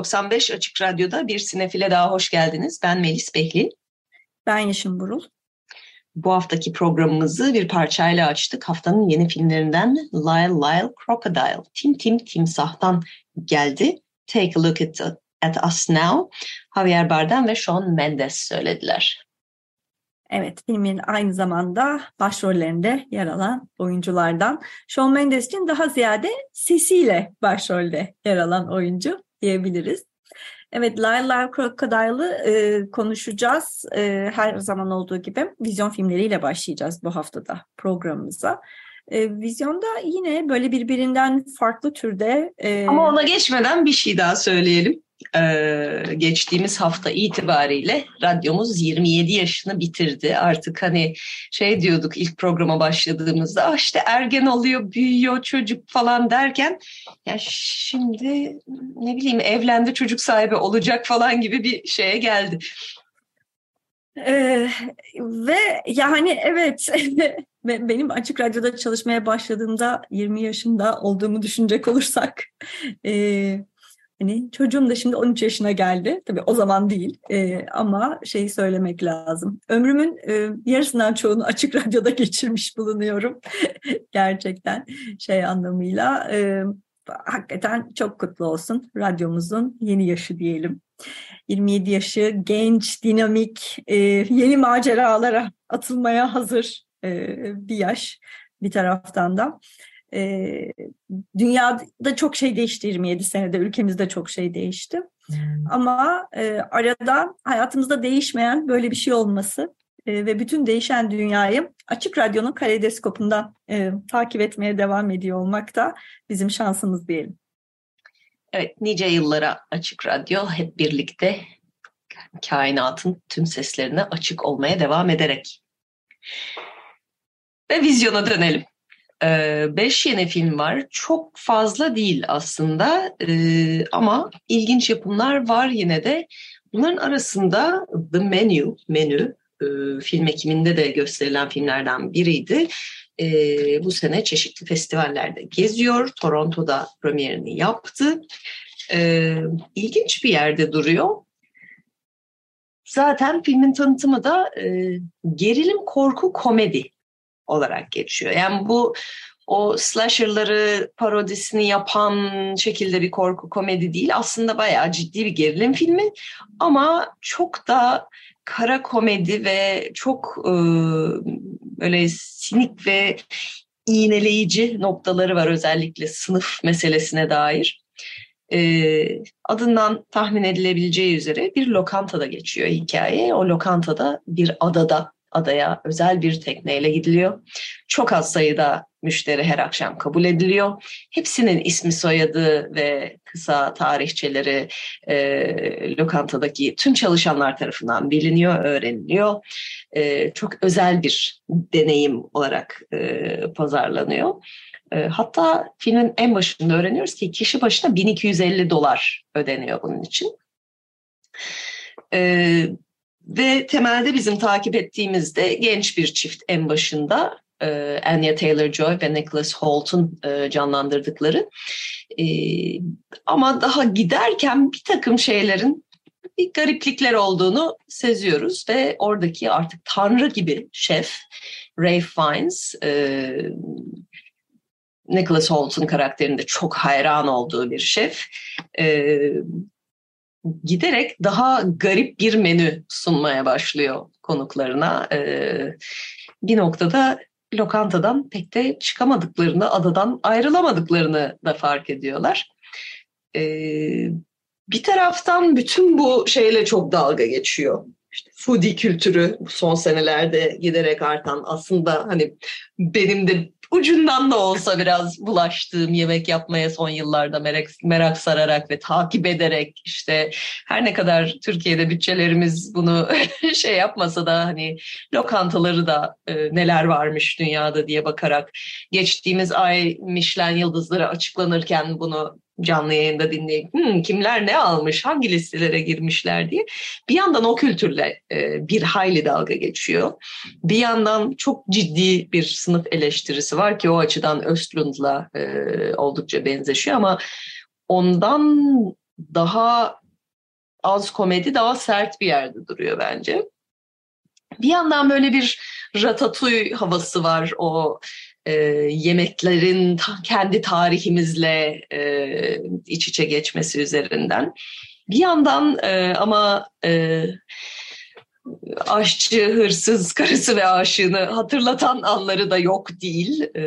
95 Açık Radyo'da bir sinefile daha hoş geldiniz. Ben Melis Behlil. Ben Yeşim Burul. Bu haftaki programımızı bir parçayla açtık. Haftanın yeni filmlerinden Lyle Lyle Crocodile, Tim Tim Timsah'tan geldi. Take a Look at, at Us Now, Javier Bardem ve Shawn Mendes söylediler. Evet, filmin aynı zamanda başrollerinde yer alan oyunculardan. Shawn Mendes için daha ziyade sesiyle başrolde yer alan oyuncu diyebiliriz. Evet, Lyle Crocodile'ı e, konuşacağız. E, her zaman olduğu gibi vizyon filmleriyle başlayacağız bu haftada programımıza. E, vizyonda yine böyle birbirinden farklı türde... E... Ama ona geçmeden bir şey daha söyleyelim e, geçtiğimiz hafta itibariyle radyomuz 27 yaşını bitirdi. Artık hani şey diyorduk ilk programa başladığımızda ah işte ergen oluyor, büyüyor çocuk falan derken ya şimdi ne bileyim evlendi çocuk sahibi olacak falan gibi bir şeye geldi. Ee, ve yani evet benim açık radyoda çalışmaya başladığımda 20 yaşında olduğumu düşünecek olursak e, Hani çocuğum da şimdi 13 yaşına geldi. Tabii o zaman değil e, ama şeyi söylemek lazım. Ömrümün e, yarısından çoğunu açık radyoda geçirmiş bulunuyorum. Gerçekten şey anlamıyla. E, hakikaten çok kutlu olsun radyomuzun yeni yaşı diyelim. 27 yaşı genç, dinamik, e, yeni maceralara atılmaya hazır e, bir yaş bir taraftan da. E, dünyada çok şey değişti 27 senede, ülkemizde çok şey değişti. Hmm. Ama e, arada hayatımızda değişmeyen böyle bir şey olması e, ve bütün değişen dünyayı Açık Radyo'nun kaleidoskopundan e, takip etmeye devam ediyor olmak da bizim şansımız diyelim. Evet, nice yıllara Açık Radyo hep birlikte kainatın tüm seslerine açık olmaya devam ederek. Ve vizyona dönelim. Ee, beş yeni film var. Çok fazla değil aslında ee, ama ilginç yapımlar var yine de. Bunların arasında The Menu, Menü e, film ekiminde de gösterilen filmlerden biriydi. E, bu sene çeşitli festivallerde geziyor. Toronto'da premierini yaptı. İlginç bir yerde duruyor. Zaten filmin tanıtımı da e, gerilim korku komedi olarak geçiyor. Yani bu o slasher'ları parodisini yapan şekilde bir korku komedi değil. Aslında bayağı ciddi bir gerilim filmi ama çok da kara komedi ve çok e, böyle sinik ve iğneleyici noktaları var özellikle sınıf meselesine dair. E, adından tahmin edilebileceği üzere bir lokantada geçiyor hikaye. O lokantada bir adada adaya özel bir tekneyle gidiliyor. Çok az sayıda müşteri her akşam kabul ediliyor. Hepsinin ismi, soyadı ve kısa tarihçeleri e, lokantadaki tüm çalışanlar tarafından biliniyor, öğreniliyor. E, çok özel bir deneyim olarak e, pazarlanıyor. E, hatta filmin en başında öğreniyoruz ki kişi başına 1250 dolar ödeniyor bunun için. E, ve temelde bizim takip ettiğimizde genç bir çift en başında e, Anya Taylor-Joy ve Nicholas Holt'un e, canlandırdıkları. E, ama daha giderken bir takım şeylerin bir gariplikler olduğunu seziyoruz ve oradaki artık tanrı gibi şef Ray Fiennes e, Nicholas Holt'un karakterinde çok hayran olduğu bir şef. E, giderek daha garip bir menü sunmaya başlıyor konuklarına. Ee, bir noktada lokantadan pek de çıkamadıklarını, adadan ayrılamadıklarını da fark ediyorlar. Ee, bir taraftan bütün bu şeyle çok dalga geçiyor. İşte foodie kültürü son senelerde giderek artan aslında hani benim de ucundan da olsa biraz bulaştığım yemek yapmaya son yıllarda merak, merak sararak ve takip ederek işte her ne kadar Türkiye'de bütçelerimiz bunu şey yapmasa da hani lokantaları da e, neler varmış dünyada diye bakarak geçtiğimiz ay Michelin yıldızları açıklanırken bunu canlı yayında dinleyip hmm, kimler ne almış, hangi listelere girmişler diye bir yandan o kültürle e, bir hayli dalga geçiyor. Bir yandan çok ciddi bir sınıf eleştirisi var ki o açıdan Östlund'la e, oldukça benzeşiyor ama ondan daha az komedi daha sert bir yerde duruyor bence. Bir yandan böyle bir ratatouille havası var o e, yemeklerin kendi tarihimizle e, iç içe geçmesi üzerinden. Bir yandan e, ama e, aşçı, hırsız, karısı ve aşığını hatırlatan anları da yok değil. E,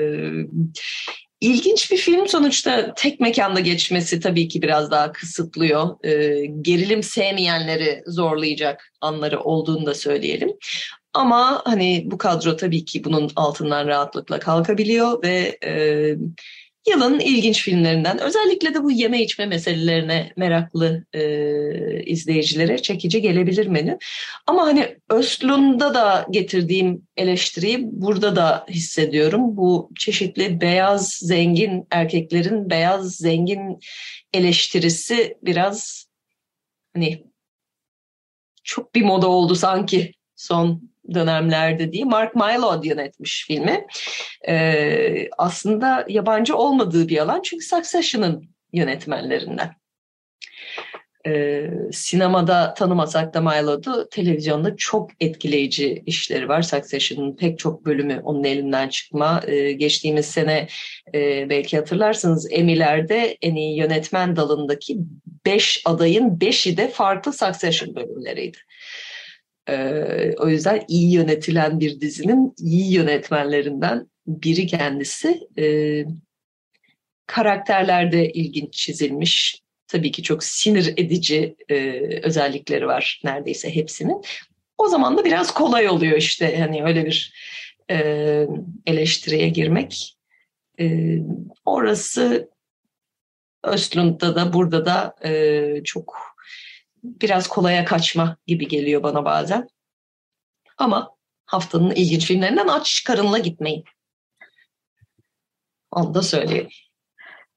İlginç bir film sonuçta tek mekanda geçmesi tabii ki biraz daha kısıtlıyor. E, gerilim sevmeyenleri zorlayacak anları olduğunu da söyleyelim. Ama hani bu kadro tabii ki bunun altından rahatlıkla kalkabiliyor ve e, yılın ilginç filmlerinden özellikle de bu yeme içme meselelerine meraklı e, izleyicilere çekici gelebilir menü. Ama hani Östlund'da da getirdiğim eleştiriyi burada da hissediyorum. Bu çeşitli beyaz zengin erkeklerin beyaz zengin eleştirisi biraz hani çok bir moda oldu sanki son dönemlerde diye Mark Mylod yönetmiş filmi. Ee, aslında yabancı olmadığı bir alan çünkü Succession'ın yönetmenlerinden. Ee, sinemada tanımasak da Mylod'u televizyonda çok etkileyici işleri var. Succession'ın pek çok bölümü onun elinden çıkma. Ee, geçtiğimiz sene e, belki hatırlarsınız Emmy'lerde en iyi yönetmen dalındaki beş adayın beşi de farklı Succession bölümleriydi. Ee, o yüzden iyi yönetilen bir dizinin iyi yönetmenlerinden biri kendisi. Ee, karakterlerde ilginç çizilmiş. Tabii ki çok sinir edici e, özellikleri var neredeyse hepsinin. O zaman da biraz kolay oluyor işte hani öyle bir e, eleştiriye girmek. E, orası Östlund'da da burada da e, çok biraz kolaya kaçma gibi geliyor bana bazen. Ama haftanın ilginç filmlerinden aç karınla gitmeyin. Onu da söyleyeyim.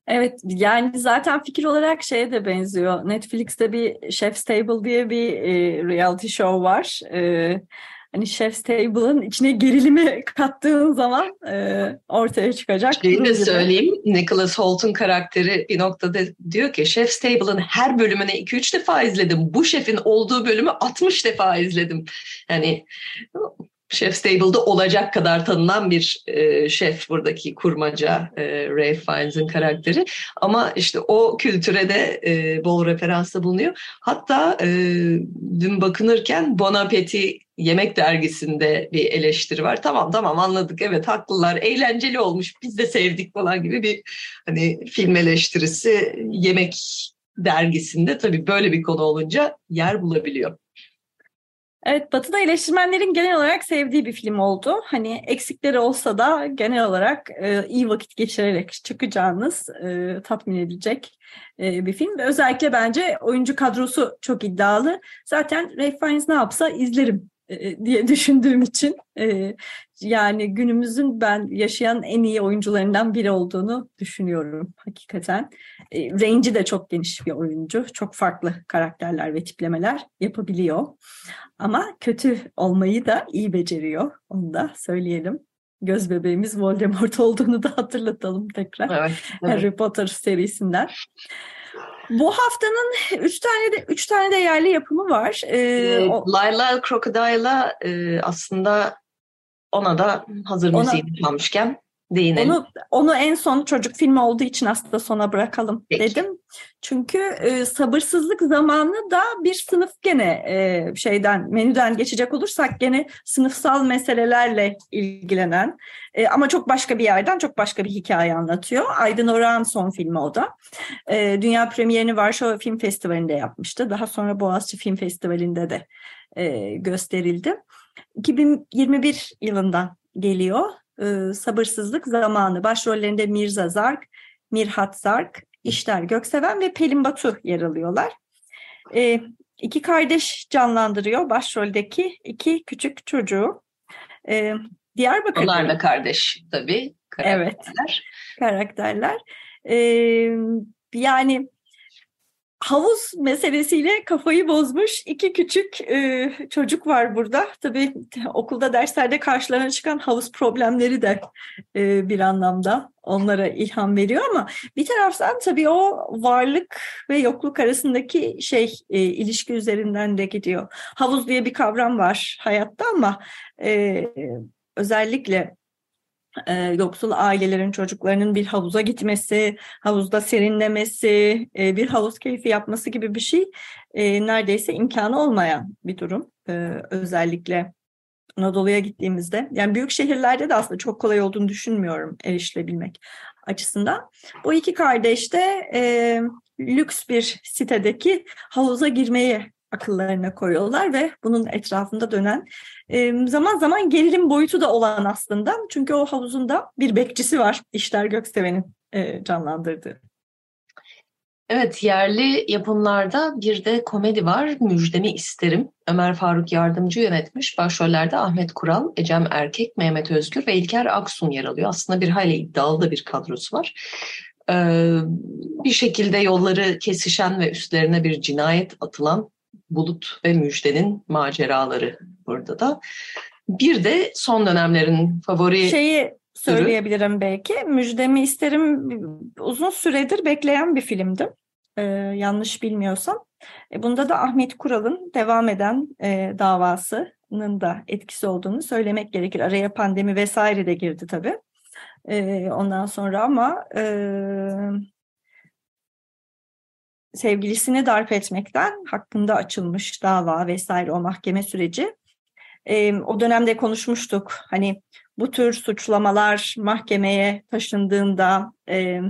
Evet yani zaten fikir olarak şeye de benziyor. Netflix'te bir Chef's Table diye bir e, reality show var. E, hani Chef's Table'ın içine gerilimi kattığın zaman e, ortaya çıkacak. Şeyi de söyleyeyim. Nicholas Holt'un karakteri bir noktada diyor ki Chef's Table'ın her bölümünü 2-3 defa izledim. Bu şefin olduğu bölümü 60 defa izledim. Yani Chef's Table'da olacak kadar tanınan bir e, şef buradaki kurmaca e, Ray Fiennes'in karakteri. Ama işte o kültüre de e, bol referansta bulunuyor. Hatta e, dün bakınırken Bon Appetit Yemek Dergisi'nde bir eleştiri var. Tamam tamam anladık evet haklılar eğlenceli olmuş biz de sevdik falan gibi bir hani film eleştirisi yemek dergisinde tabii böyle bir konu olunca yer bulabiliyor. Evet, Batı'da eleştirmenlerin genel olarak sevdiği bir film oldu. Hani eksikleri olsa da genel olarak e, iyi vakit geçirerek çıkacağınız, e, tatmin edecek e, bir film. Özellikle bence oyuncu kadrosu çok iddialı. Zaten Ray Fiennes ne yapsa izlerim diye düşündüğüm için e, yani günümüzün ben yaşayan en iyi oyuncularından biri olduğunu düşünüyorum hakikaten. E, range'i de çok geniş bir oyuncu. Çok farklı karakterler ve tiplemeler yapabiliyor. Ama kötü olmayı da iyi beceriyor. Onu da söyleyelim. Göz bebeğimiz Voldemort olduğunu da hatırlatalım tekrar. Evet, evet. Harry Potter serisinden. Bu haftanın üç tane de üç tane de yerli yapımı var. Ee, ee o... Layla Crocodile'a e, aslında ona da hazır ona... müziğini çalmışken değinelim. Onu, onu en son çocuk filmi olduğu için aslında sona bırakalım Peki. dedim. Çünkü e, sabırsızlık zamanı da bir sınıf gene e, şeyden menüden geçecek olursak gene sınıfsal meselelerle ilgilenen e, ama çok başka bir yerden çok başka bir hikaye anlatıyor. Aydın Orhan son filmi o da. E, dünya premierini Varşova Film Festivali'nde yapmıştı. Daha sonra Boğaziçi Film Festivali'nde de e, gösterildi. 2021 yılından geliyor e, Sabırsızlık Zamanı. Başrollerinde Mirza Zark, Mirhat Zark, İşler Gökseven ve Pelin Batu yer alıyorlar. E, iki kardeş canlandırıyor başroldeki iki küçük çocuğu. E, Diyarbakır. Onlar da kardeş tabii. Karakterler. Evet. Karakterler. E, yani havuz meselesiyle kafayı bozmuş iki küçük e, çocuk var burada. Tabii okulda derslerde karşılarına çıkan havuz problemleri de e, bir anlamda onlara ilham veriyor ama bir taraftan tabii o varlık ve yokluk arasındaki şey e, ilişki üzerinden de gidiyor. Havuz diye bir kavram var hayatta ama e, özellikle e, yoksul ailelerin çocuklarının bir havuza gitmesi, havuzda serinlemesi, e, bir havuz keyfi yapması gibi bir şey e, neredeyse imkanı olmayan bir durum. E, özellikle Anadolu'ya gittiğimizde. Yani büyük şehirlerde de aslında çok kolay olduğunu düşünmüyorum erişilebilmek açısından. Bu iki kardeş de e, lüks bir sitedeki havuza girmeyi akıllarına koyuyorlar ve bunun etrafında dönen zaman zaman gerilim boyutu da olan aslında. Çünkü o havuzunda bir bekçisi var İşler Gökseven'in e, canlandırdığı. Evet yerli yapımlarda bir de komedi var. Müjdemi isterim. Ömer Faruk Yardımcı yönetmiş. Başrollerde Ahmet Kural, Ecem Erkek, Mehmet Özgür ve İlker Aksun yer alıyor. Aslında bir hayli iddialı da bir kadrosu var. Ee, bir şekilde yolları kesişen ve üstlerine bir cinayet atılan Bulut ve Müjde'nin maceraları burada da. Bir de son dönemlerin favori... Şeyi söyleyebilirim ürü. belki. Müjdemi isterim uzun süredir bekleyen bir filmdi. Ee, yanlış bilmiyorsam. E, bunda da Ahmet Kural'ın devam eden e, davasının da etkisi olduğunu söylemek gerekir. Araya pandemi vesaire de girdi tabii. E, ondan sonra ama e, sevgilisini darp etmekten hakkında açılmış dava vesaire o mahkeme süreci. E, o dönemde konuşmuştuk. Hani bu tür suçlamalar mahkemeye taşındığında e,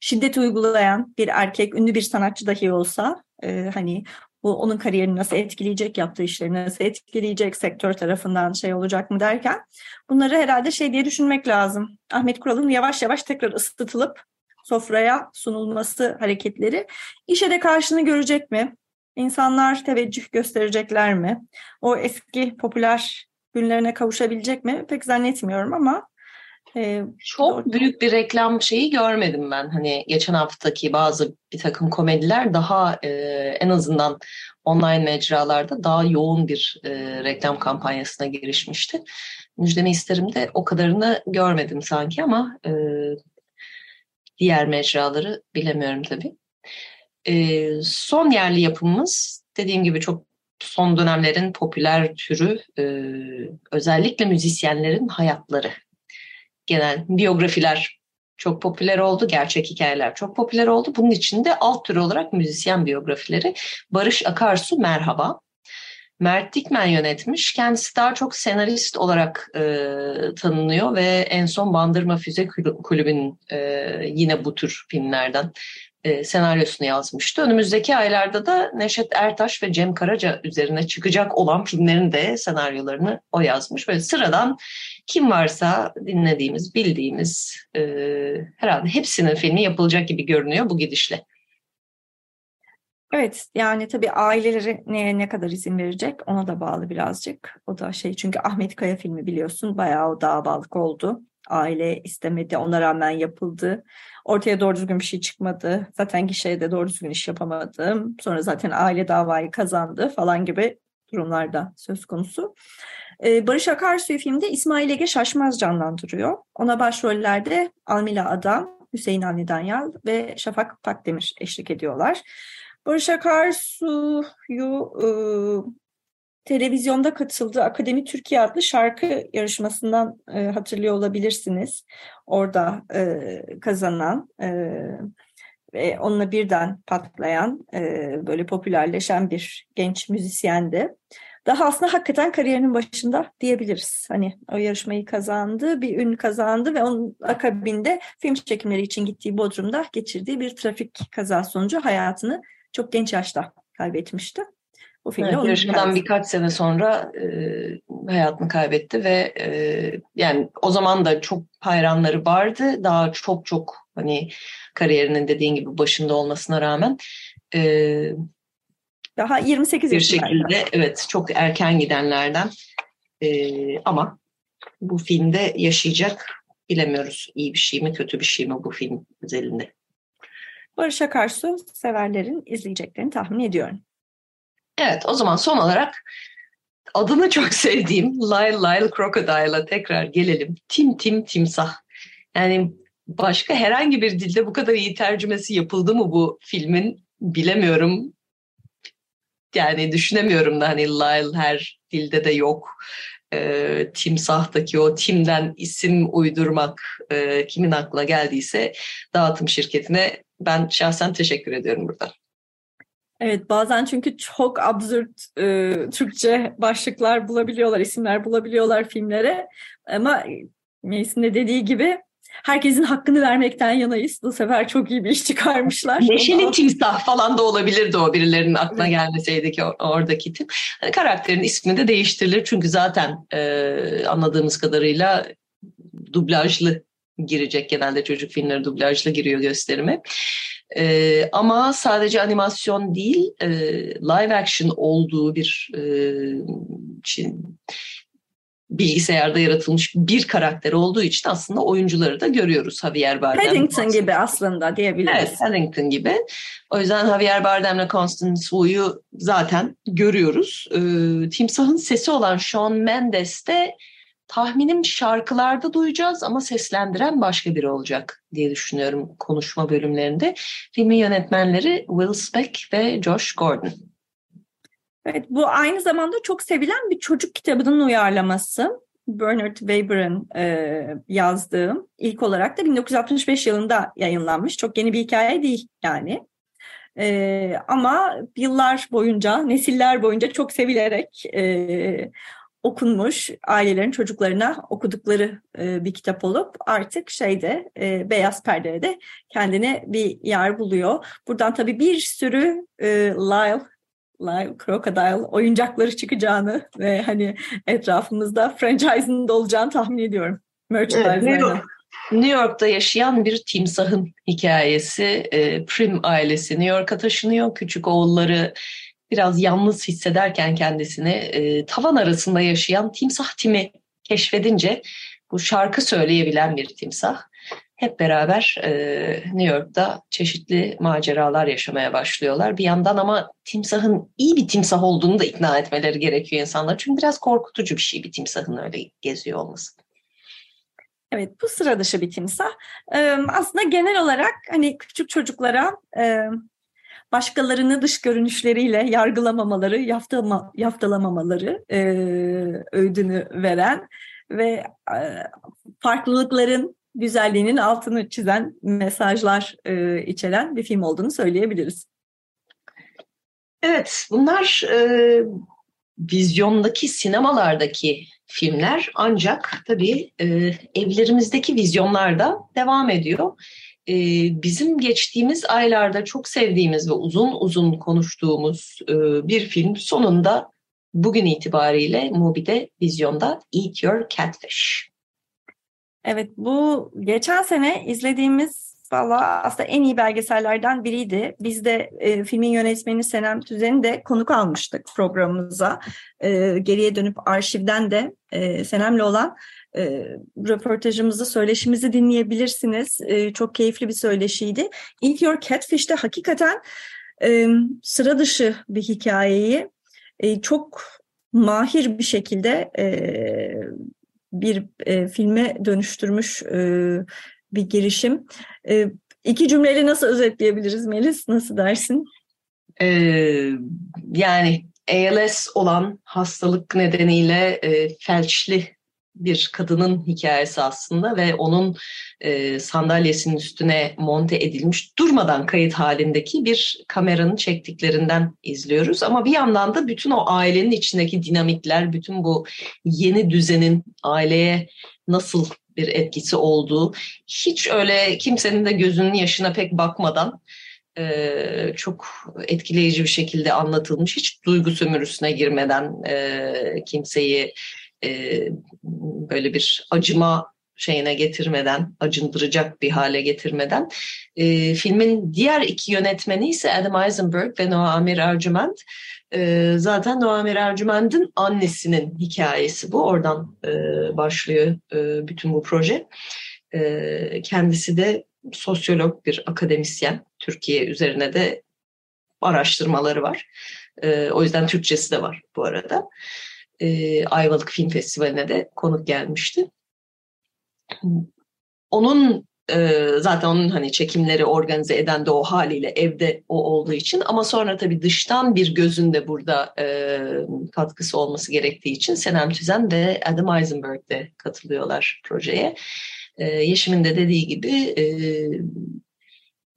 şiddet uygulayan bir erkek, ünlü bir sanatçı dahi olsa e, hani bu onun kariyerini nasıl etkileyecek, yaptığı işleri nasıl etkileyecek, sektör tarafından şey olacak mı derken bunları herhalde şey diye düşünmek lazım. Ahmet Kural'ın yavaş yavaş tekrar ısıtılıp sofraya sunulması hareketleri işe de karşını görecek mi? İnsanlar teveccüh gösterecekler mi? O eski popüler günlerine kavuşabilecek mi? Pek zannetmiyorum ama e, çok doğru. büyük bir reklam şeyi görmedim ben. Hani geçen haftaki bazı bir takım komediler daha e, en azından online mecralarda daha yoğun bir e, reklam kampanyasına girişmişti. Müjdemi isterim de o kadarını görmedim sanki ama e, diğer mecraları bilemiyorum tabii. Son yerli yapımımız dediğim gibi çok son dönemlerin popüler türü özellikle müzisyenlerin hayatları. Genel biyografiler çok popüler oldu. Gerçek hikayeler çok popüler oldu. Bunun için de alt tür olarak müzisyen biyografileri. Barış Akarsu Merhaba. Mert Dikmen yönetmiş. Kendisi daha çok senarist olarak e, tanınıyor ve en son Bandırma Füze Kulübü'nün e, yine bu tür filmlerden e, senaryosunu yazmıştı. Önümüzdeki aylarda da Neşet Ertaş ve Cem Karaca üzerine çıkacak olan filmlerin de senaryolarını o yazmış. Böyle sıradan kim varsa dinlediğimiz, bildiğimiz e, herhalde hepsinin filmi yapılacak gibi görünüyor bu gidişle. Evet yani tabii aileleri neye ne kadar izin verecek ona da bağlı birazcık. O da şey çünkü Ahmet Kaya filmi biliyorsun bayağı o davalık oldu. Aile istemedi ona rağmen yapıldı. Ortaya doğru düzgün bir şey çıkmadı. Zaten gişeye de doğru düzgün iş yapamadım. Sonra zaten aile davayı kazandı falan gibi durumlarda söz konusu. Ee, Barış Akarsu'yu filmde İsmail Ege Şaşmaz canlandırıyor. Ona başrollerde Almila Adam, Hüseyin Avni Danyal ve Şafak Pakdemir eşlik ediyorlar. Barış Akarsu'yu e, televizyonda katıldığı Akademi Türkiye adlı şarkı yarışmasından e, hatırlıyor olabilirsiniz. Orada e, kazanan e, ve onunla birden patlayan, e, böyle popülerleşen bir genç müzisyendi. Daha aslında hakikaten kariyerinin başında diyebiliriz. Hani o yarışmayı kazandı, bir ün kazandı ve onun akabinde film çekimleri için gittiği Bodrum'da geçirdiği bir trafik kazası sonucu hayatını çok genç yaşta kaybetmişti. O filmde evet, yarışmadan birkaç sene sonra e, hayatını kaybetti ve e, yani o zaman da çok hayranları vardı. Daha çok çok hani kariyerinin dediğin gibi başında olmasına rağmen e, daha 28 bir şekilde evet çok erken gidenlerden e, ama bu filmde yaşayacak bilemiyoruz iyi bir şey mi kötü bir şey mi bu film özelinde. Barış Akarsu severlerin izleyeceklerini tahmin ediyorum. Evet o zaman son olarak adını çok sevdiğim Lyle Lyle Crocodile'a tekrar gelelim. Tim Tim Timsah. Yani başka herhangi bir dilde bu kadar iyi tercümesi yapıldı mı bu filmin bilemiyorum. Yani düşünemiyorum da hani Lyle her dilde de yok. E, timsahtaki o Tim'den isim uydurmak e, kimin aklına geldiyse dağıtım şirketine ben şahsen teşekkür ediyorum burada. Evet bazen çünkü çok absürt e, Türkçe başlıklar bulabiliyorlar, isimler bulabiliyorlar filmlere. Ama Melis'in de dediği gibi herkesin hakkını vermekten yanayız. Bu sefer çok iyi bir iş çıkarmışlar. Neşeli timsah falan da olabilirdi o birilerinin aklına gelmeseydi ki oradaki tip. Hani karakterin ismi de değiştirilir çünkü zaten e, anladığımız kadarıyla dublajlı girecek. Genelde çocuk filmleri dublajlı giriyor gösterime. E, ama sadece animasyon değil, e, live action olduğu bir e, bilgisayarda yaratılmış bir karakter olduğu için aslında oyuncuları da görüyoruz Javier Bardem. Paddington gibi aslında diyebiliriz. Evet, Paddington gibi. O yüzden Javier Bardem'le Constance Wu'yu zaten görüyoruz. Ee, Timsah'ın sesi olan Shawn Mendes de tahminim şarkılarda duyacağız ama seslendiren başka biri olacak diye düşünüyorum konuşma bölümlerinde. Filmin yönetmenleri Will Speck ve Josh Gordon. Evet, bu aynı zamanda çok sevilen bir çocuk kitabının uyarlaması. Bernard Weber'ın e, yazdığı ilk olarak da 1965 yılında yayınlanmış. Çok yeni bir hikaye değil yani. E, ama yıllar boyunca, nesiller boyunca çok sevilerek e, okunmuş ailelerin çocuklarına okudukları e, bir kitap olup artık şeyde e, beyaz perdede kendine bir yer buluyor. Buradan tabii bir sürü e, Lyle Lyle Crocodile oyuncakları çıkacağını ve hani etrafımızda franchise'ın da olacağını tahmin ediyorum. Merchandise evet, New, York, New York'ta yaşayan bir timsahın hikayesi. E, Prim ailesi New York'a taşınıyor. Küçük oğulları biraz yalnız hissederken kendisini e, tavan arasında yaşayan timsah timi keşfedince bu şarkı söyleyebilen bir timsah hep beraber e, New York'ta çeşitli maceralar yaşamaya başlıyorlar. Bir yandan ama timsahın iyi bir timsah olduğunu da ikna etmeleri gerekiyor insanlar. Çünkü biraz korkutucu bir şey bir timsahın öyle geziyor olması. Evet bu sıra dışı bir timsah. Ee, aslında genel olarak hani küçük çocuklara e, başkalarını dış görünüşleriyle yargılamamaları, yaftalama, yaftalamamaları e, öğüdünü veren ve e, farklılıkların güzelliğinin altını çizen mesajlar e, içeren bir film olduğunu söyleyebiliriz. Evet, bunlar e, vizyondaki sinemalardaki filmler ancak tabii e, evlerimizdeki vizyonlar da devam ediyor. E, bizim geçtiğimiz aylarda çok sevdiğimiz ve uzun uzun konuştuğumuz e, bir film sonunda bugün itibariyle Mubi'de vizyonda Eat Your Catfish. Evet bu geçen sene izlediğimiz valla aslında en iyi belgesellerden biriydi. Biz de e, filmin yönetmeni Senem Tüzen'i de konuk almıştık programımıza. E, geriye dönüp arşivden de e, Senem'le olan e, röportajımızı, söyleşimizi dinleyebilirsiniz. E, çok keyifli bir söyleşiydi. Eat Your Catfish'te hakikaten e, sıra dışı bir hikayeyi e, çok mahir bir şekilde e, bir e, filme dönüştürmüş e, bir girişim. E, iki cümleyle nasıl özetleyebiliriz Melis? Nasıl dersin? Ee, yani ALS olan hastalık nedeniyle e, felçli bir kadının hikayesi aslında ve onun e, sandalyesinin üstüne monte edilmiş durmadan kayıt halindeki bir kameranın çektiklerinden izliyoruz. Ama bir yandan da bütün o ailenin içindeki dinamikler, bütün bu yeni düzenin aileye nasıl bir etkisi olduğu, hiç öyle kimsenin de gözünün yaşına pek bakmadan e, çok etkileyici bir şekilde anlatılmış. Hiç duygu sömürüsüne girmeden e, kimseyi e, böyle bir acıma şeyine getirmeden, acındıracak bir hale getirmeden. E, filmin diğer iki yönetmeni ise Adam Eisenberg ve Noah Amir Arjumand. E, zaten Amir Arjumand'ın annesinin hikayesi bu. Oradan e, başlıyor e, bütün bu proje. E, kendisi de sosyolog, bir akademisyen. Türkiye üzerine de araştırmaları var. E, o yüzden Türkçesi de var bu arada. E, Ayvalık Film Festivali'ne de konuk gelmişti. Onun e, zaten onun hani çekimleri organize eden de o haliyle evde o olduğu için ama sonra tabii dıştan bir gözün de burada e, katkısı olması gerektiği için Senem Tüzen ve Adam Eisenberg de katılıyorlar projeye. E, Yeşim'in de dediği gibi e,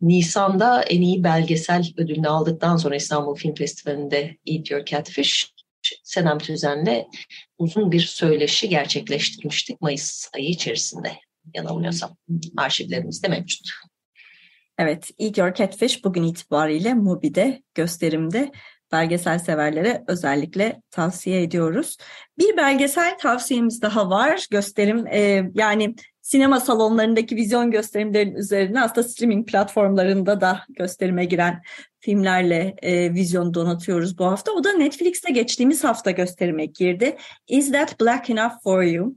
Nisan'da en iyi belgesel ödülünü aldıktan sonra İstanbul Film Festivali'nde Eat Your Catfish Senem Tüzen'le uzun bir söyleşi gerçekleştirmiştik Mayıs ayı içerisinde yanılmıyorsam arşivlerimizde mevcut. Evet, Your Catfish bugün itibariyle Mubi'de gösterimde belgesel severlere özellikle tavsiye ediyoruz. Bir belgesel tavsiyemiz daha var. Gösterim e, yani sinema salonlarındaki vizyon gösterimlerin üzerine aslında streaming platformlarında da gösterime giren filmlerle e, vizyon donatıyoruz bu hafta. O da Netflix'te geçtiğimiz hafta gösterime girdi. Is That Black Enough For You?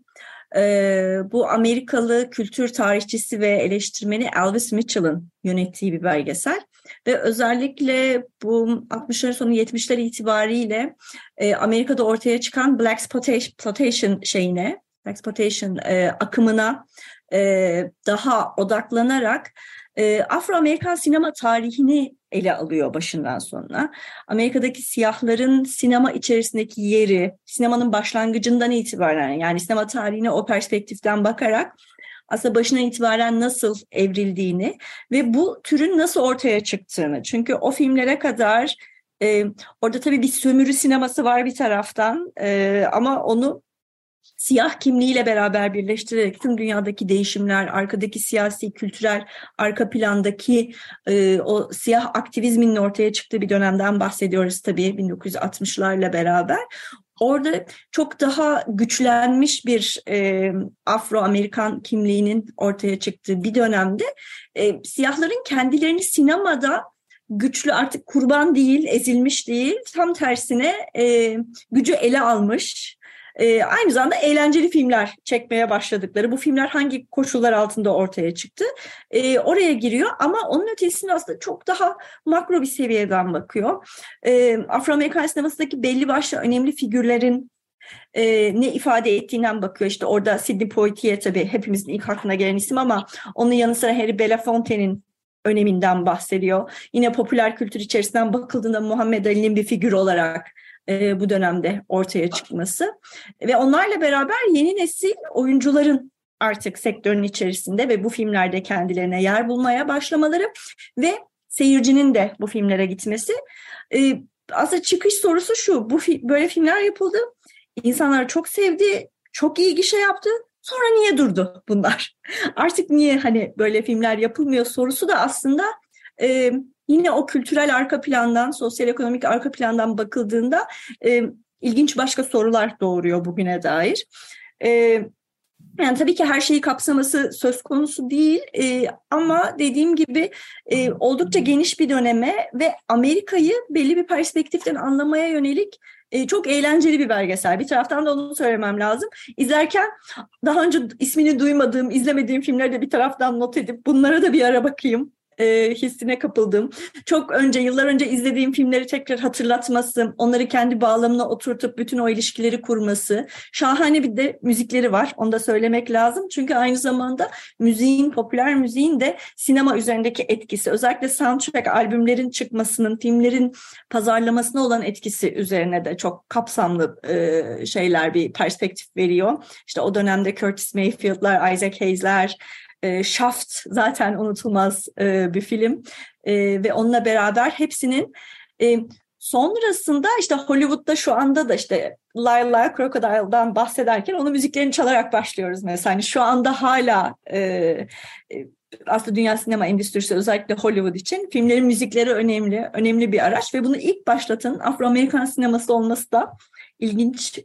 E, bu Amerikalı kültür tarihçisi ve eleştirmeni Elvis Mitchell'ın yönettiği bir belgesel. Ve özellikle bu 60'ların sonu 70'ler itibariyle e, Amerika'da ortaya çıkan Black Exploitation şeyine, Exploitation e, akımına e, daha odaklanarak e, Afro-Amerikan sinema tarihini ele alıyor başından sonuna. Amerika'daki siyahların sinema içerisindeki yeri, sinemanın başlangıcından itibaren yani sinema tarihine o perspektiften bakarak aslında başından itibaren nasıl evrildiğini ve bu türün nasıl ortaya çıktığını. Çünkü o filmlere kadar e, orada tabii bir sömürü sineması var bir taraftan e, ama onu siyah kimliğiyle beraber birleştirerek tüm dünyadaki değişimler, arkadaki siyasi, kültürel, arka plandaki e, o siyah aktivizmin ortaya çıktığı bir dönemden bahsediyoruz tabii 1960'larla beraber. Orada çok daha güçlenmiş bir e, Afro-Amerikan kimliğinin ortaya çıktığı bir dönemde e, siyahların kendilerini sinemada güçlü artık kurban değil, ezilmiş değil, tam tersine e, gücü ele almış, e, aynı zamanda eğlenceli filmler çekmeye başladıkları, bu filmler hangi koşullar altında ortaya çıktı e, oraya giriyor ama onun ötesinde aslında çok daha makro bir seviyeden bakıyor. E, Afro-Amerikan sinemasındaki belli başlı önemli figürlerin e, ne ifade ettiğinden bakıyor. İşte orada Sidney Poitier tabii hepimizin ilk aklına gelen isim ama onun yanı sıra Harry Belafontaine'in öneminden bahsediyor. Yine popüler kültür içerisinden bakıldığında Muhammed Ali'nin bir figür olarak e, bu dönemde ortaya çıkması. Ve onlarla beraber yeni nesil oyuncuların artık sektörün içerisinde ve bu filmlerde kendilerine yer bulmaya başlamaları ve seyircinin de bu filmlere gitmesi. E, aslında çıkış sorusu şu, bu böyle filmler yapıldı, insanlar çok sevdi, çok iyi gişe yaptı, sonra niye durdu bunlar? Artık niye hani böyle filmler yapılmıyor sorusu da aslında e, yine o kültürel arka plandan, sosyal ekonomik arka plandan bakıldığında e, ilginç başka sorular doğuruyor bugüne dair. E, yani tabii ki her şeyi kapsaması söz konusu değil e, ama dediğim gibi e, oldukça geniş bir döneme ve Amerika'yı belli bir perspektiften anlamaya yönelik e, çok eğlenceli bir belgesel. Bir taraftan da onu söylemem lazım. İzlerken daha önce ismini duymadığım, izlemediğim filmleri de bir taraftan not edip bunlara da bir ara bakayım e, hissine kapıldım. Çok önce, yıllar önce izlediğim filmleri tekrar hatırlatması, onları kendi bağlamına oturtup bütün o ilişkileri kurması. Şahane bir de müzikleri var, onu da söylemek lazım. Çünkü aynı zamanda müziğin, popüler müziğin de sinema üzerindeki etkisi, özellikle soundtrack albümlerin çıkmasının, filmlerin pazarlamasına olan etkisi üzerine de çok kapsamlı e, şeyler, bir perspektif veriyor. İşte o dönemde Curtis Mayfield'lar, Isaac Hayes'ler, e, Shaft zaten unutulmaz e, bir film e, ve onunla beraber hepsinin e, sonrasında işte Hollywood'da şu anda da işte Lyle Crocodile'dan bahsederken onun müziklerini çalarak başlıyoruz mesela. Hani şu anda hala e, aslında dünya sinema endüstrisi özellikle Hollywood için filmlerin müzikleri önemli, önemli bir araç ve bunu ilk başlatan Afro-Amerikan sineması olması da ilginç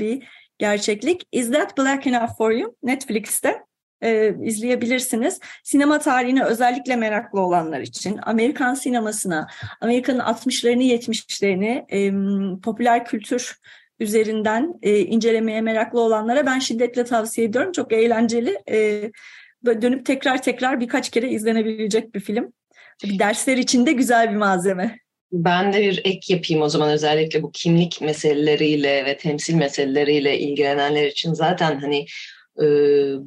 bir gerçeklik. Is That Black Enough For You? Netflix'te e, izleyebilirsiniz. Sinema tarihine özellikle meraklı olanlar için, Amerikan sinemasına, Amerika'nın 60'larını 70'lerini e, popüler kültür üzerinden e, incelemeye meraklı olanlara ben şiddetle tavsiye ediyorum. Çok eğlenceli. E, dönüp tekrar tekrar birkaç kere izlenebilecek bir film. Dersler için de güzel bir malzeme. Ben de bir ek yapayım o zaman özellikle bu kimlik meseleleriyle ve temsil meseleleriyle ilgilenenler için zaten hani e,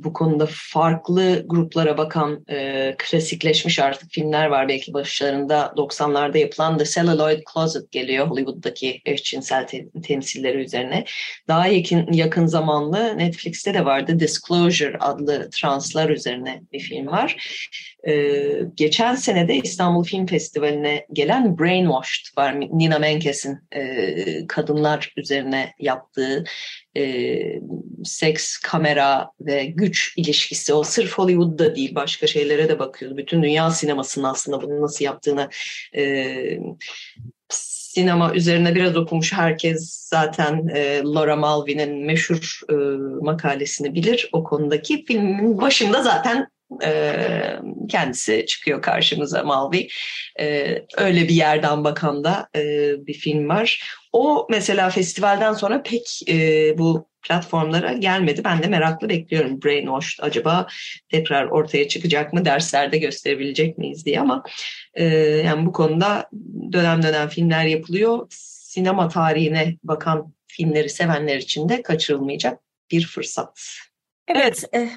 bu konuda farklı gruplara bakan e, klasikleşmiş artık filmler var. Belki başlarında 90'larda yapılan The Celluloid Closet geliyor Hollywood'daki eşcinsel te- temsilleri üzerine. Daha yakın, yakın zamanlı Netflix'te de vardı Disclosure adlı translar üzerine bir film var. Ee, geçen senede İstanbul Film Festivali'ne gelen Brainwashed var. Nina Menkes'in e, kadınlar üzerine yaptığı e, seks, kamera ve güç ilişkisi. O sırf Hollywood'da değil başka şeylere de bakıyordu. Bütün dünya sinemasının aslında bunu nasıl yaptığını e, sinema üzerine biraz okumuş herkes zaten e, Laura Malvin'in meşhur e, makalesini bilir. O konudaki filmin başında zaten e, kendisi çıkıyor karşımıza Malvi. E, öyle bir yerden bakan da e, bir film var. O mesela festivalden sonra pek e, bu platformlara gelmedi. Ben de meraklı bekliyorum Brainwashed acaba tekrar ortaya çıkacak mı, derslerde gösterebilecek miyiz diye ama e, yani bu konuda dönem dönem filmler yapılıyor. Sinema tarihine bakan filmleri sevenler için de kaçırılmayacak bir fırsat. Evet. evet.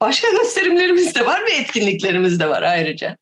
Başka gösterimlerimiz de var ve etkinliklerimiz de var ayrıca.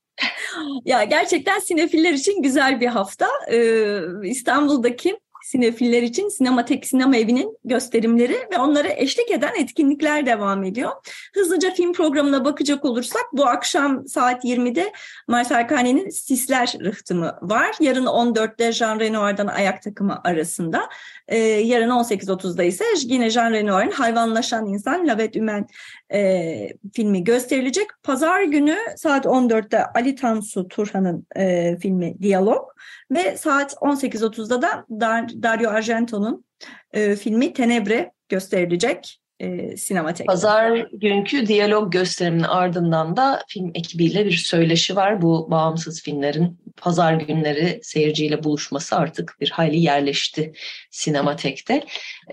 Ya gerçekten sinefiller için güzel bir hafta. Ee, İstanbul'daki sinefiller için Sinematek Sinema Evi'nin gösterimleri ve onlara eşlik eden etkinlikler devam ediyor. Hızlıca film programına bakacak olursak bu akşam saat 20'de Marcel Carné'nin Sisler rıhtımı var. Yarın 14'te Jean Renoir'dan Ayak Takımı arasında. Ee, yarın 18.30'da ise yine Jean Renoir'ın Hayvanlaşan İnsan Lavet Ümen e, filmi gösterilecek. Pazar günü saat 14'te Ali Tansu Turhan'ın e, filmi Diyalog ve saat 18.30'da da Dar Dario Argento'nun e, filmi Tenebre gösterilecek e, sinematek. Pazar günkü diyalog gösteriminin ardından da film ekibiyle bir söyleşi var. Bu bağımsız filmlerin pazar günleri seyirciyle buluşması artık bir hayli yerleşti sinematekte.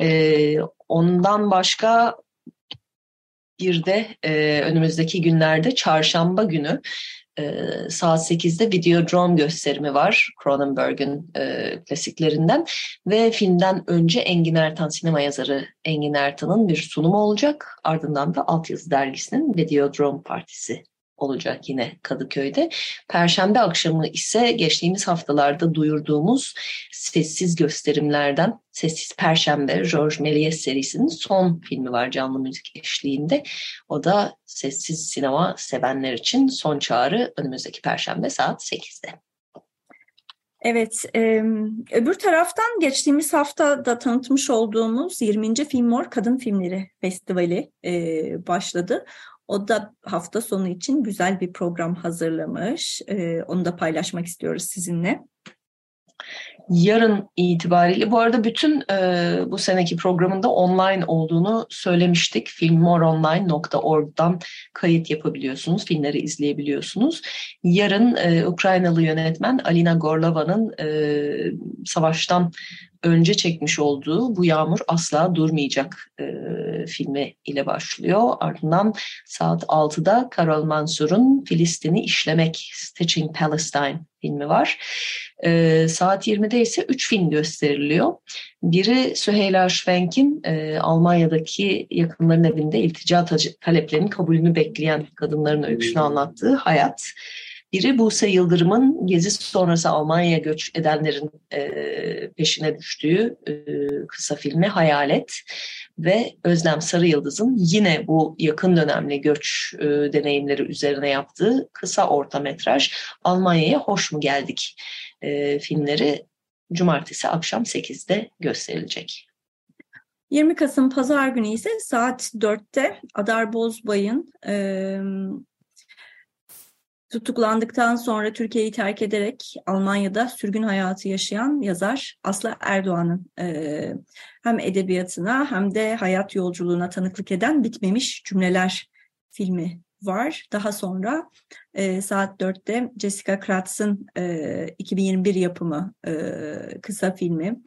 E, ondan başka bir de e, önümüzdeki günlerde çarşamba günü e, saat 8'de Videodrome gösterimi var Cronenberg'in e, klasiklerinden ve filmden önce Engin Ertan sinema yazarı Engin Ertan'ın bir sunumu olacak. Ardından da Altyazı Dergisi'nin Videodrome Partisi olacak yine Kadıköy'de. Perşembe akşamı ise geçtiğimiz haftalarda duyurduğumuz sessiz gösterimlerden Sessiz Perşembe Georges Méliès serisinin son filmi var canlı müzik eşliğinde. O da sessiz sinema sevenler için son çağrı önümüzdeki Perşembe saat 8'de. Evet, öbür taraftan geçtiğimiz hafta da tanıtmış olduğumuz 20. Filmor Kadın Filmleri Festivali e, başladı. O da hafta sonu için güzel bir program hazırlamış. Ee, onu da paylaşmak istiyoruz sizinle. Yarın itibariyle, bu arada bütün e, bu seneki programında online olduğunu söylemiştik. filmoronline.org'dan kayıt yapabiliyorsunuz, filmleri izleyebiliyorsunuz. Yarın e, Ukraynalı yönetmen Alina Gorlova'nın e, savaştan önce çekmiş olduğu Bu Yağmur Asla Durmayacak e, filmi ile başlıyor. Ardından saat 6'da Karol Mansur'un Filistin'i işlemek Stitching Palestine filmi var. E, saat 20'de ise 3 film gösteriliyor. Biri Süheyla Schwenk'in e, Almanya'daki yakınların evinde iltica taleplerinin kabulünü bekleyen kadınların öyküsünü anlattığı Hayat. Biri Buse Yıldırım'ın gezi sonrası Almanya'ya göç edenlerin e, peşine düştüğü e, kısa filmi Hayalet ve Özlem Sarı Yıldız'ın yine bu yakın dönemli göç e, deneyimleri üzerine yaptığı kısa orta metraj Almanya'ya hoş mu geldik e, filmleri cumartesi akşam 8'de gösterilecek. 20 Kasım Pazar günü ise saat 4'te Adar Bozbay'ın e, Tutuklandıktan sonra Türkiye'yi terk ederek Almanya'da sürgün hayatı yaşayan yazar Aslı Erdoğan'ın e, hem edebiyatına hem de hayat yolculuğuna tanıklık eden Bitmemiş Cümleler filmi var. Daha sonra e, saat 4'te Jessica Kratz'ın e, 2021 yapımı e, kısa filmi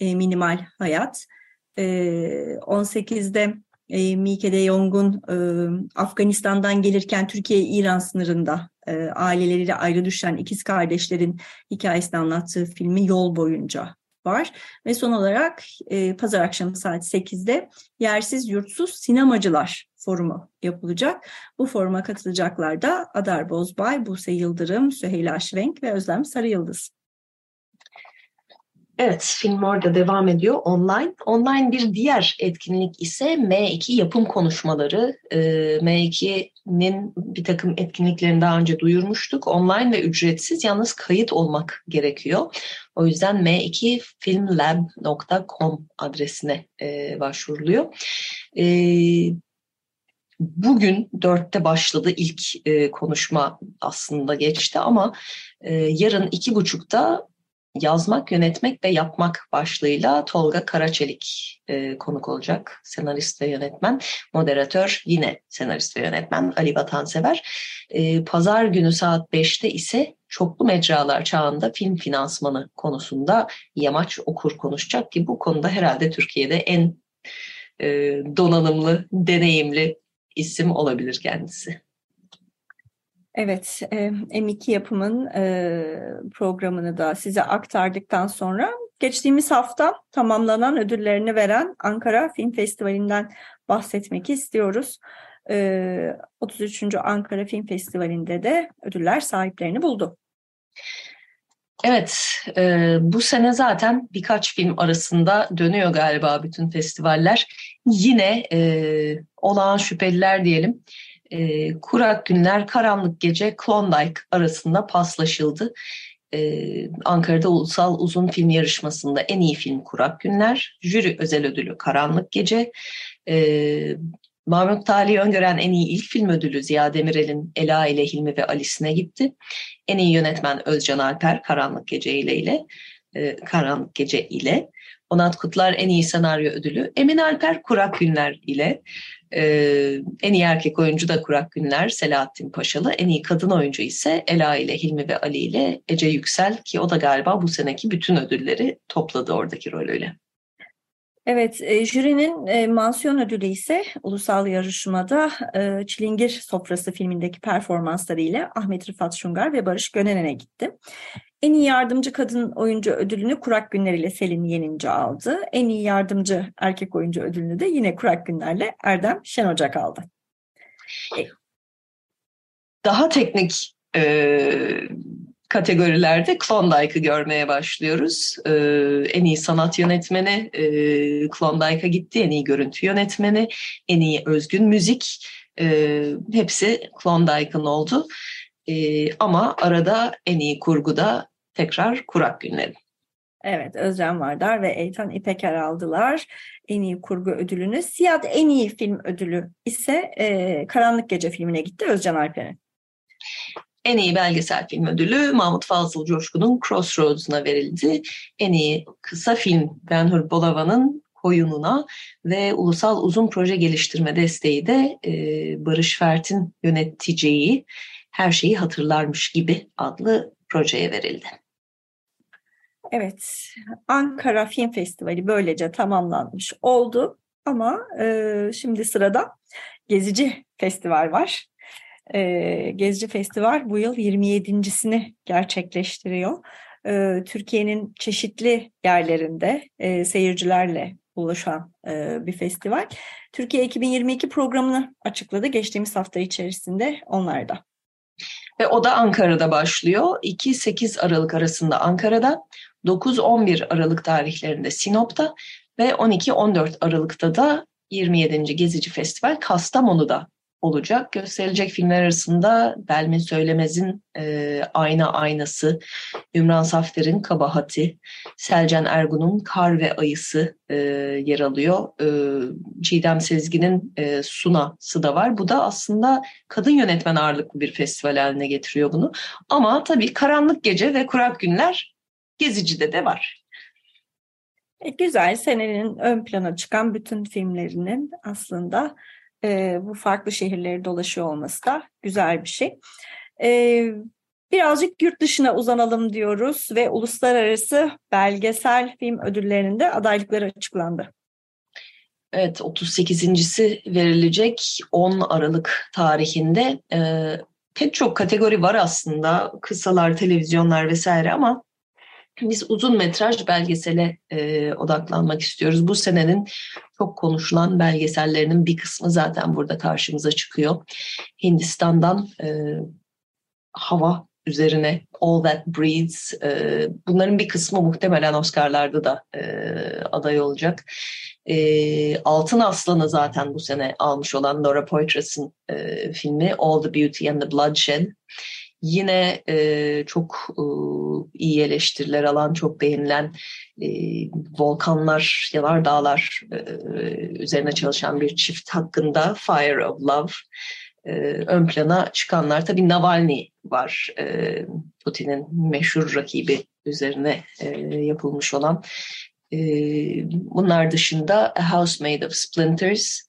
e, Minimal Hayat. E, 18'de e, Mike de Jong'un e, Afganistan'dan gelirken Türkiye-İran sınırında e, aileleriyle ayrı düşen ikiz kardeşlerin hikayesini anlattığı filmi Yol Boyunca var. Ve son olarak e, pazar akşamı saat 8'de Yersiz Yurtsuz Sinemacılar forumu yapılacak. Bu foruma katılacaklar da Adar Bozbay, Buse Yıldırım, Süheyla Aşvenk ve Özlem Sarıyıldız. Evet, film orada devam ediyor online. Online bir diğer etkinlik ise M2 yapım konuşmaları. Ee, M2'nin bir takım etkinliklerini daha önce duyurmuştuk. Online ve ücretsiz yalnız kayıt olmak gerekiyor. O yüzden m2filmlab.com adresine e, başvuruluyor. E, bugün dörtte başladı ilk e, konuşma aslında geçti ama e, yarın iki buçukta yazmak, yönetmek ve yapmak başlığıyla Tolga Karaçelik e, konuk olacak. Senarist ve yönetmen, moderatör yine senarist ve yönetmen Ali Vatansever. E, Pazar günü saat 5'te ise çoklu mecralar çağında film finansmanı konusunda Yamaç Okur konuşacak ki bu konuda herhalde Türkiye'de en e, donanımlı, deneyimli isim olabilir kendisi. Evet, M2 yapımın programını da size aktardıktan sonra geçtiğimiz hafta tamamlanan ödüllerini veren Ankara Film Festivali'nden bahsetmek istiyoruz. 33. Ankara Film Festivali'nde de ödüller sahiplerini buldu. Evet, bu sene zaten birkaç film arasında dönüyor galiba bütün festivaller. Yine olağan şüpheliler diyelim e, Kurak Günler, Karanlık Gece, Klondike arasında paslaşıldı. Ee, Ankara'da Ulusal Uzun Film Yarışması'nda en iyi film Kurak Günler, jüri özel ödülü Karanlık Gece, ee, Mahmut Tali'yi öngören en iyi ilk film ödülü Ziya Demirel'in Ela ile Hilmi ve Alice'ine gitti. En iyi yönetmen Özcan Alper Karanlık Gece ile, ile e, Karanlık Gece ile. Onat Kutlar en iyi senaryo ödülü. Emin Alper Kurak Günler ile. Ee, en iyi erkek oyuncu da Kurak Günler, Selahattin Paşalı. En iyi kadın oyuncu ise Ela ile Hilmi ve Ali ile Ece Yüksel ki o da galiba bu seneki bütün ödülleri topladı oradaki rolüyle. Evet, e, jürinin e, mansiyon ödülü ise ulusal yarışmada e, Çilingir Sofrası filmindeki performansları ile Ahmet Rıfat Şungar ve Barış Gönenen'e gitti. En iyi yardımcı kadın oyuncu ödülünü Kurak Günler ile Selin Yenince aldı. En iyi yardımcı erkek oyuncu ödülünü de yine Kurak Günler'le Erdem Şen Ocak aldı. E, Daha teknik e, kategorilerde Klondike'ı görmeye başlıyoruz. E, en iyi sanat yönetmeni e, Klondike'a gitti. En iyi görüntü yönetmeni, en iyi özgün müzik e, hepsi Klondike'ın oldu. E, ama arada en iyi kurguda tekrar kurak günleri. Evet, Özcan Vardar ve Eytan İpeker aldılar en iyi kurgu ödülünü. Siyad en iyi film ödülü ise e, Karanlık Gece filmine gitti Özcan Alper'e. En iyi belgesel film ödülü Mahmut Fazıl Coşkun'un Crossroads'una verildi. En iyi kısa film Benhur Bolava'nın Koyununa ve Ulusal Uzun Proje Geliştirme Desteği de e, Barış Fert'in yöneteceği Her Şeyi Hatırlarmış Gibi adlı projeye verildi. Evet, Ankara Film Festivali böylece tamamlanmış oldu. Ama e, şimdi sırada Gezici Festival var. E, Gezici Festival bu yıl 27.sini gerçekleştiriyor. E, Türkiye'nin çeşitli yerlerinde e, seyircilerle buluşan e, bir festival. Türkiye 2022 programını açıkladı geçtiğimiz hafta içerisinde onlarda. Ve o da Ankara'da başlıyor. 2-8 Aralık arasında Ankara'da, 9-11 Aralık tarihlerinde Sinop'ta ve 12-14 Aralık'ta da 27. Gezici Festival Kastamonu'da olacak. Gösterilecek filmler arasında Belmin Söylemez'in e, Ayna Aynası, Ümran Safter'in Kabahati, Selcan Ergun'un Kar ve Ayısı e, yer alıyor. E, Çiğdem Sezgin'in e, Suna'sı da var. Bu da aslında kadın yönetmen ağırlıklı bir festival haline getiriyor bunu. Ama tabii Karanlık Gece ve Kurak Günler Gezici'de de var. E, güzel, senenin ön plana çıkan bütün filmlerinin aslında e, bu farklı şehirleri dolaşıyor olması da güzel bir şey. E, birazcık yurt dışına uzanalım diyoruz ve uluslararası belgesel film ödüllerinde adaylıkları açıklandı. Evet, 38.si verilecek 10 Aralık tarihinde. E, pek çok kategori var aslında, kısalar, televizyonlar vesaire ama biz uzun metraj belgesele e, odaklanmak istiyoruz. Bu senenin çok konuşulan belgesellerinin bir kısmı zaten burada karşımıza çıkıyor. Hindistan'dan e, hava üzerine All That Breathes. E, bunların bir kısmı muhtemelen Oscar'larda da e, aday olacak. E, Altın Aslan'ı zaten bu sene almış olan Nora Poitras'ın e, filmi All the Beauty and the Bloodshed. Yine e, çok e, iyi eleştiriler alan, çok beğenilen e, volkanlar, yalar dağlar e, üzerine çalışan bir çift hakkında Fire of Love e, ön plana çıkanlar. Tabii Navalny var, e, Putin'in meşhur rakibi üzerine e, yapılmış olan. E, bunlar dışında A House Made of Splinters,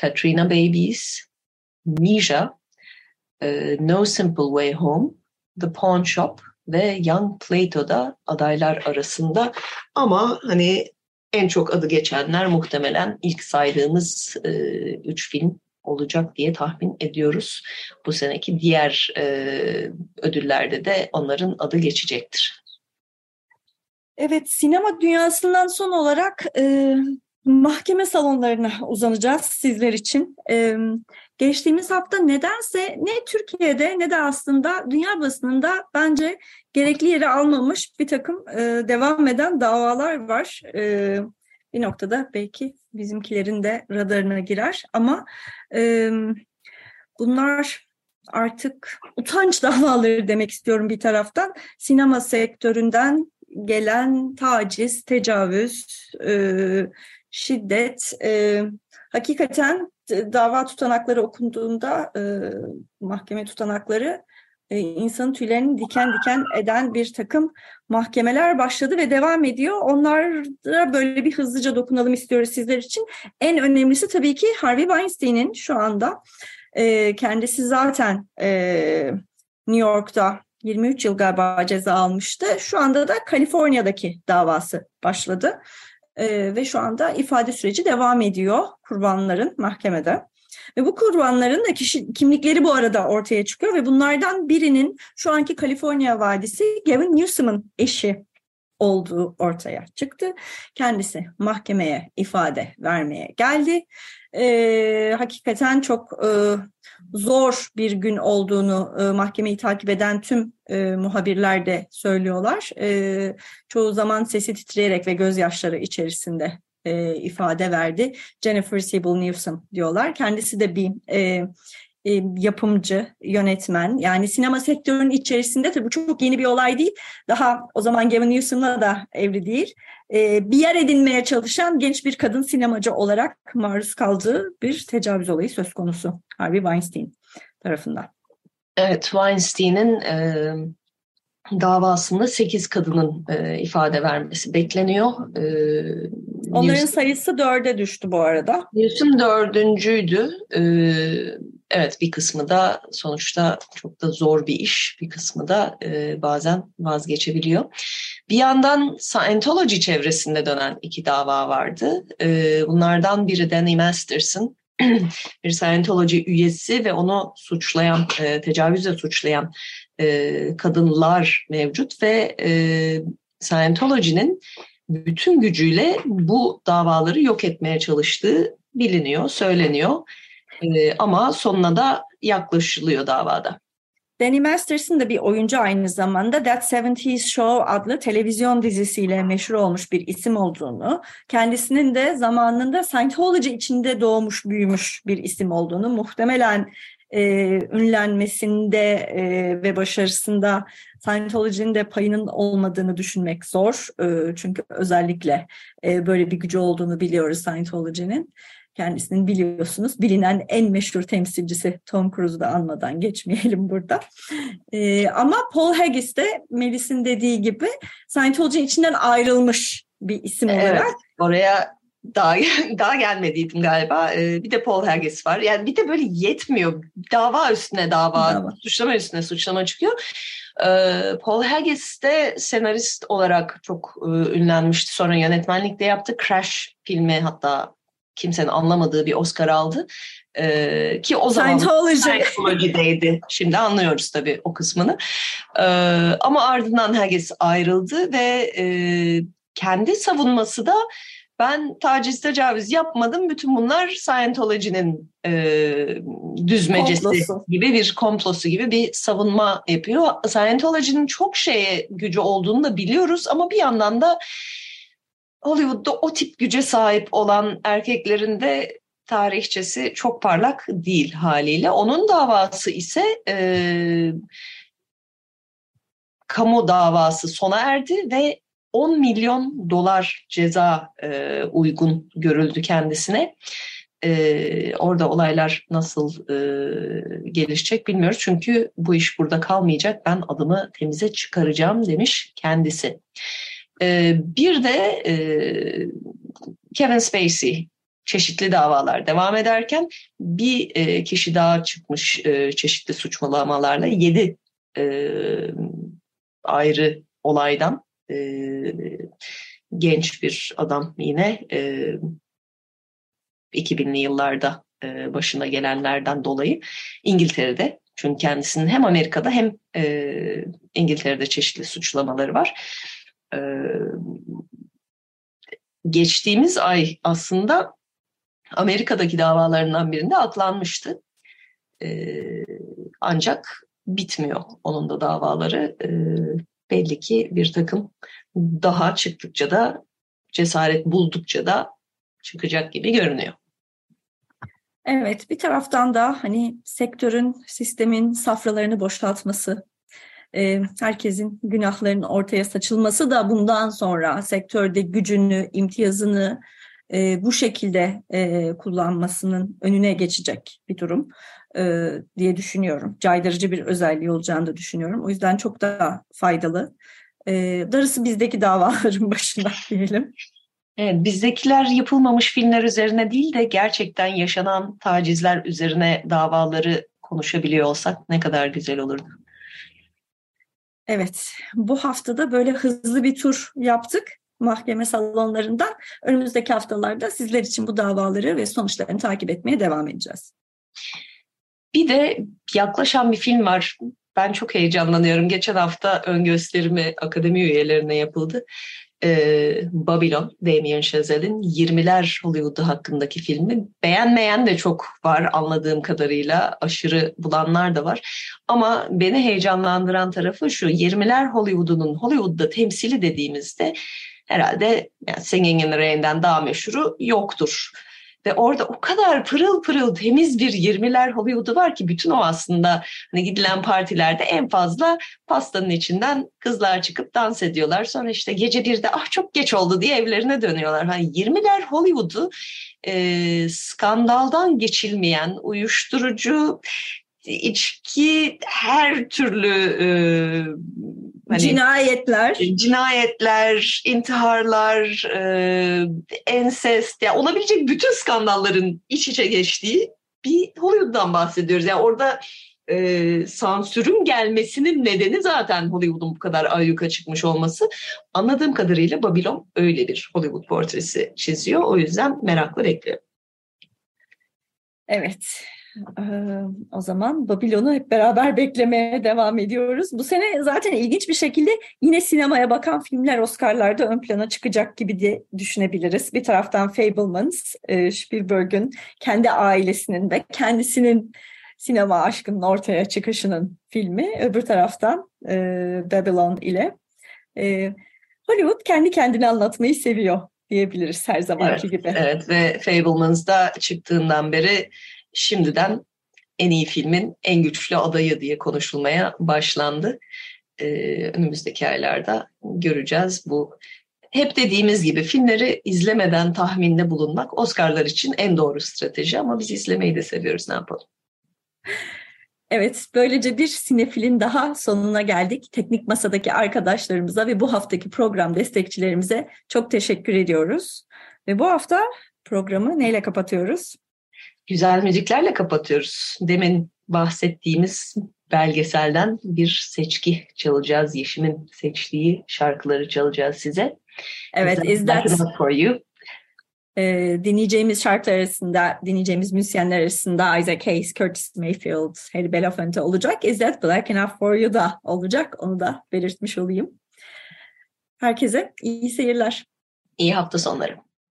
Katrina Babies, Misha, e, No Simple Way Home, The Pawn Shop ve Young Plato'da adaylar arasında. Ama hani en çok adı geçenler muhtemelen ilk saydığımız e, üç film olacak diye tahmin ediyoruz. Bu seneki diğer e, ödüllerde de onların adı geçecektir. Evet, sinema dünyasından son olarak e, mahkeme salonlarına uzanacağız sizler için. E, geçtiğimiz hafta nedense ne Türkiye'de ne de aslında dünya basınında bence gerekli yeri almamış bir takım e, devam eden davalar var. E, bir noktada belki bizimkilerin de radarına girer ama e, bunlar artık utanç davaları demek istiyorum bir taraftan. Sinema sektöründen gelen taciz, tecavüz, e, şiddet, e, hakikaten dava tutanakları okunduğunda e, mahkeme tutanakları e, insanın tüylerini diken diken eden bir takım mahkemeler başladı ve devam ediyor. Onlara böyle bir hızlıca dokunalım istiyoruz sizler için. En önemlisi tabii ki Harvey Weinstein'in şu anda e, kendisi zaten e, New York'ta 23 yıl galiba ceza almıştı. Şu anda da Kaliforniya'daki davası başladı. E, ve şu anda ifade süreci devam ediyor kurbanların mahkemede. Ve bu kurbanların da kişi, kimlikleri bu arada ortaya çıkıyor ve bunlardan birinin şu anki Kaliforniya vadisi Gavin Newsom'un eşi olduğu ortaya çıktı. Kendisi mahkemeye ifade vermeye geldi. Ee, hakikaten çok e, zor bir gün olduğunu e, mahkemeyi takip eden tüm e, muhabirler de söylüyorlar. E, çoğu zaman sesi titreyerek ve gözyaşları içerisinde e, ifade verdi. Jennifer Sibyl Newsom diyorlar. Kendisi de bir e, e, yapımcı, yönetmen. Yani sinema sektörünün içerisinde tabii bu çok yeni bir olay değil. Daha o zaman Gavin Newsom'la da evli değil. E, bir yer edinmeye çalışan genç bir kadın sinemacı olarak maruz kaldığı bir tecavüz olayı söz konusu. Harvey Weinstein tarafından. Evet, Weinstein'in e, davasında 8 kadının e, ifade vermesi bekleniyor. E, Onların Newsom, sayısı dörde düştü bu arada. Newsom dördüncüydü. E, evet bir kısmı da sonuçta çok da zor bir iş. Bir kısmı da e, bazen vazgeçebiliyor. Bir yandan Scientology çevresinde dönen iki dava vardı. E, bunlardan biri Danny Masterson bir Scientology üyesi ve onu suçlayan, e, tecavüzle suçlayan e, kadınlar mevcut ve e, Scientology'nin bütün gücüyle bu davaları yok etmeye çalıştığı biliniyor, söyleniyor. E, ama sonuna da yaklaşılıyor davada. Danny Masters'ın da bir oyuncu aynı zamanda That 70's Show adlı televizyon dizisiyle meşhur olmuş bir isim olduğunu, kendisinin de zamanında Scientology içinde doğmuş büyümüş bir isim olduğunu, muhtemelen e, ünlenmesinde e, ve başarısında Scientology'nin de payının olmadığını düşünmek zor. E, çünkü özellikle e, böyle bir gücü olduğunu biliyoruz Scientology'nin. Kendisinin biliyorsunuz bilinen en meşhur temsilcisi Tom Cruise'u da anmadan geçmeyelim burada. E, ama Paul Haggis de Melis'in dediği gibi Scientology içinden ayrılmış bir isim evet, olarak. Oraya daha daha gelmediydim galiba. Ee, bir de Paul Haggis var. Yani bir de böyle yetmiyor. Dava üstüne dava, dava. suçlama üstüne suçlama çıkıyor. Ee, Paul Haggis de senarist olarak çok e, ünlenmişti. Sonra yönetmenlik de yaptı. Crash filmi hatta kimsenin anlamadığı bir Oscar aldı. Ee, ki o zaman Scientology'deydi. Şimdi anlıyoruz tabii o kısmını. Ee, ama ardından Haggis ayrıldı ve e, kendi savunması da ben taciz tecavüz yapmadım. Bütün bunlar Scientology'nin e, düzmecesi komplosu. gibi bir komplosu gibi bir savunma yapıyor. Scientology'nin çok şeye gücü olduğunu da biliyoruz ama bir yandan da Hollywood'da o tip güce sahip olan erkeklerin de tarihçesi çok parlak değil haliyle. Onun davası ise e, kamu davası sona erdi ve 10 milyon dolar ceza e, uygun görüldü kendisine. E, orada olaylar nasıl e, gelişecek bilmiyoruz. Çünkü bu iş burada kalmayacak. Ben adımı temize çıkaracağım demiş kendisi. E, bir de e, Kevin Spacey çeşitli davalar devam ederken bir e, kişi daha çıkmış e, çeşitli suçlamalarla yedi e, ayrı olaydan e, genç bir adam yine e, 2000'li yıllarda e, başına gelenlerden dolayı İngiltere'de çünkü kendisinin hem Amerika'da hem e, İngiltere'de çeşitli suçlamaları var. E, geçtiğimiz ay aslında Amerika'daki davalarından birinde aklanmıştı. E, ancak bitmiyor onun da davaları. E, belli ki bir takım daha çıktıkça da cesaret buldukça da çıkacak gibi görünüyor. Evet, bir taraftan da hani sektörün, sistemin safralarını boşaltması, e, herkesin günahlarının ortaya saçılması da bundan sonra sektörde gücünü, imtiyazını e, bu şekilde e, kullanmasının önüne geçecek bir durum e, diye düşünüyorum. Caydırıcı bir özelliği olacağını da düşünüyorum. O yüzden çok daha faydalı. E, darısı bizdeki davaların başına diyelim. Evet, bizdekiler yapılmamış filmler üzerine değil de gerçekten yaşanan tacizler üzerine davaları konuşabiliyor olsak ne kadar güzel olurdu. Evet, bu haftada böyle hızlı bir tur yaptık mahkeme salonlarından. Önümüzdeki haftalarda sizler için bu davaları ve sonuçlarını takip etmeye devam edeceğiz. Bir de yaklaşan bir film var. Ben çok heyecanlanıyorum. Geçen hafta ön gösterimi akademi üyelerine yapıldı. Ee, Babylon, Damien Chazelle'in 20'ler Hollywood'u hakkındaki filmi. Beğenmeyen de çok var anladığım kadarıyla. Aşırı bulanlar da var. Ama beni heyecanlandıran tarafı şu. 20'ler Hollywood'unun Hollywood'da temsili dediğimizde herhalde yani Singing in the Rain'den daha meşhuru yoktur. Ve orada o kadar pırıl pırıl temiz bir 20'ler Hollywood'u var ki bütün o aslında hani gidilen partilerde en fazla pastanın içinden kızlar çıkıp dans ediyorlar. Sonra işte gece birde ah çok geç oldu diye evlerine dönüyorlar. Hani 20'ler Hollywood'u e, skandaldan geçilmeyen, uyuşturucu, içki, her türlü e, Hani, cinayetler. Cinayetler, intiharlar, e, ensest, yani olabilecek bütün skandalların iç içe geçtiği bir Hollywood'dan bahsediyoruz. Yani orada e, sansürün gelmesinin nedeni zaten Hollywood'un bu kadar ayyuka çıkmış olması. Anladığım kadarıyla Babylon öyle bir Hollywood portresi çiziyor. O yüzden merakla bekliyorum. Evet, o zaman Babilon'u hep beraber beklemeye devam ediyoruz. Bu sene zaten ilginç bir şekilde yine sinemaya bakan filmler Oscar'larda ön plana çıkacak gibi de düşünebiliriz. Bir taraftan Fablemans, Spielberg'ün kendi ailesinin ve kendisinin sinema aşkının ortaya çıkışının filmi. Öbür taraftan e, Babylon ile. E, Hollywood kendi kendini anlatmayı seviyor diyebiliriz her zamanki evet, gibi. Evet ve Fablemans çıktığından beri şimdiden en iyi filmin en güçlü adayı diye konuşulmaya başlandı. Ee, önümüzdeki aylarda göreceğiz bu. Hep dediğimiz gibi filmleri izlemeden tahminde bulunmak Oscar'lar için en doğru strateji ama biz izlemeyi de seviyoruz ne yapalım. Evet, böylece bir sinefilin daha sonuna geldik. Teknik Masa'daki arkadaşlarımıza ve bu haftaki program destekçilerimize çok teşekkür ediyoruz. Ve bu hafta programı neyle kapatıyoruz? Güzel müziklerle kapatıyoruz. Demin bahsettiğimiz belgeselden bir seçki çalacağız. Yeşim'in seçtiği şarkıları çalacağız size. Evet, Is That For You e, dinleyeceğimiz şarkılar arasında, dinleyeceğimiz müzisyenler arasında Isaac Hayes, Curtis Mayfield, Harry Belafonte olacak. Is That Black Enough For You da olacak. Onu da belirtmiş olayım. Herkese iyi seyirler. İyi hafta sonları.